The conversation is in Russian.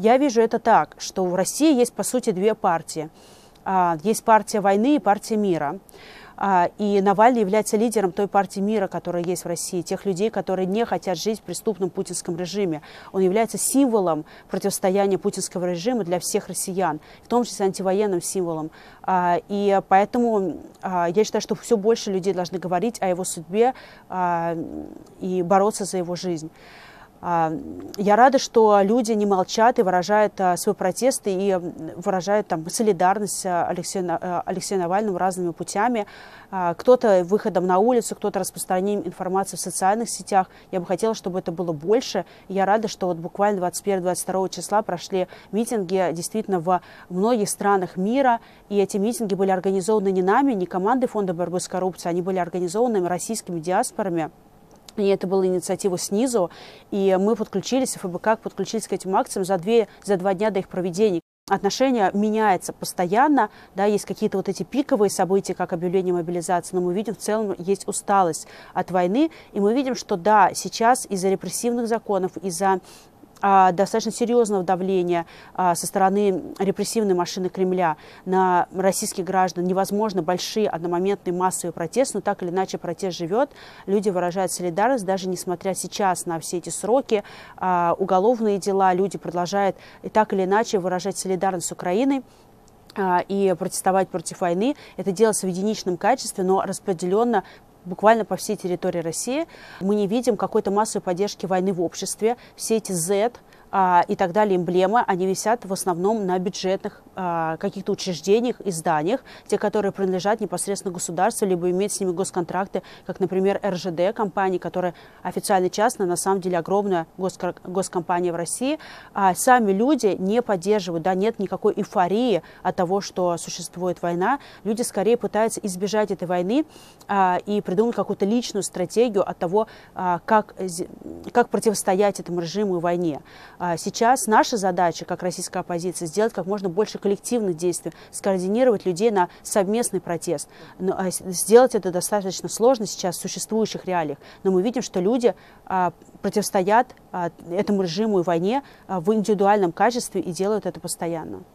Я вижу это так, что в России есть, по сути, две партии. А, есть партия войны и партия мира. А, и Навальный является лидером той партии мира, которая есть в России, тех людей, которые не хотят жить в преступном путинском режиме. Он является символом противостояния путинского режима для всех россиян, в том числе антивоенным символом. А, и поэтому я считаю, что все больше людей должны говорить о его судьбе и бороться за его жизнь. А, я рада, что люди не молчат и выражают а, свой протест и выражают там, солидарность Алексею, Алексею Навальному разными путями. А, кто-то выходом на улицу, кто-то распространением информации в социальных сетях. Я бы хотела, чтобы это было больше. Я рада, что вот буквально 21-22 числа прошли митинги действительно в многих странах мира. И эти митинги были организованы не нами, не командой Фонда борьбы с коррупцией, они были организованы российскими диаспорами. И это была инициатива снизу, и мы подключились, ФБК подключились к этим акциям за, две, за два дня до их проведения. Отношение меняется постоянно, да, есть какие-то вот эти пиковые события, как объявление мобилизации, но мы видим в целом есть усталость от войны, и мы видим, что да, сейчас из-за репрессивных законов, из-за достаточно серьезного давления а, со стороны репрессивной машины Кремля на российских граждан. Невозможно большие одномоментные массовые протесты, но так или иначе протест живет. Люди выражают солидарность, даже несмотря сейчас на все эти сроки, а, уголовные дела, люди продолжают и так или иначе выражать солидарность с Украиной и протестовать против войны. Это делается в единичном качестве, но распределенно буквально по всей территории России. Мы не видим какой-то массовой поддержки войны в обществе. Все эти Z, и так далее, эмблемы, они висят в основном на бюджетных а, каких-то учреждениях и зданиях, те, которые принадлежат непосредственно государству, либо имеют с ними госконтракты, как, например, РЖД, компания, которая официально частная, на самом деле огромная госкомпания в России. А сами люди не поддерживают, да, нет никакой эйфории от того, что существует война. Люди скорее пытаются избежать этой войны а, и придумать какую-то личную стратегию от того, а, как, как противостоять этому режиму и войне. А сейчас наша задача, как российская оппозиция, сделать как можно больше коллективных действий, скоординировать людей на совместный протест. Но а, сделать это достаточно сложно сейчас в существующих реалиях. Но мы видим, что люди а, противостоят этому режиму и войне в индивидуальном качестве и делают это постоянно.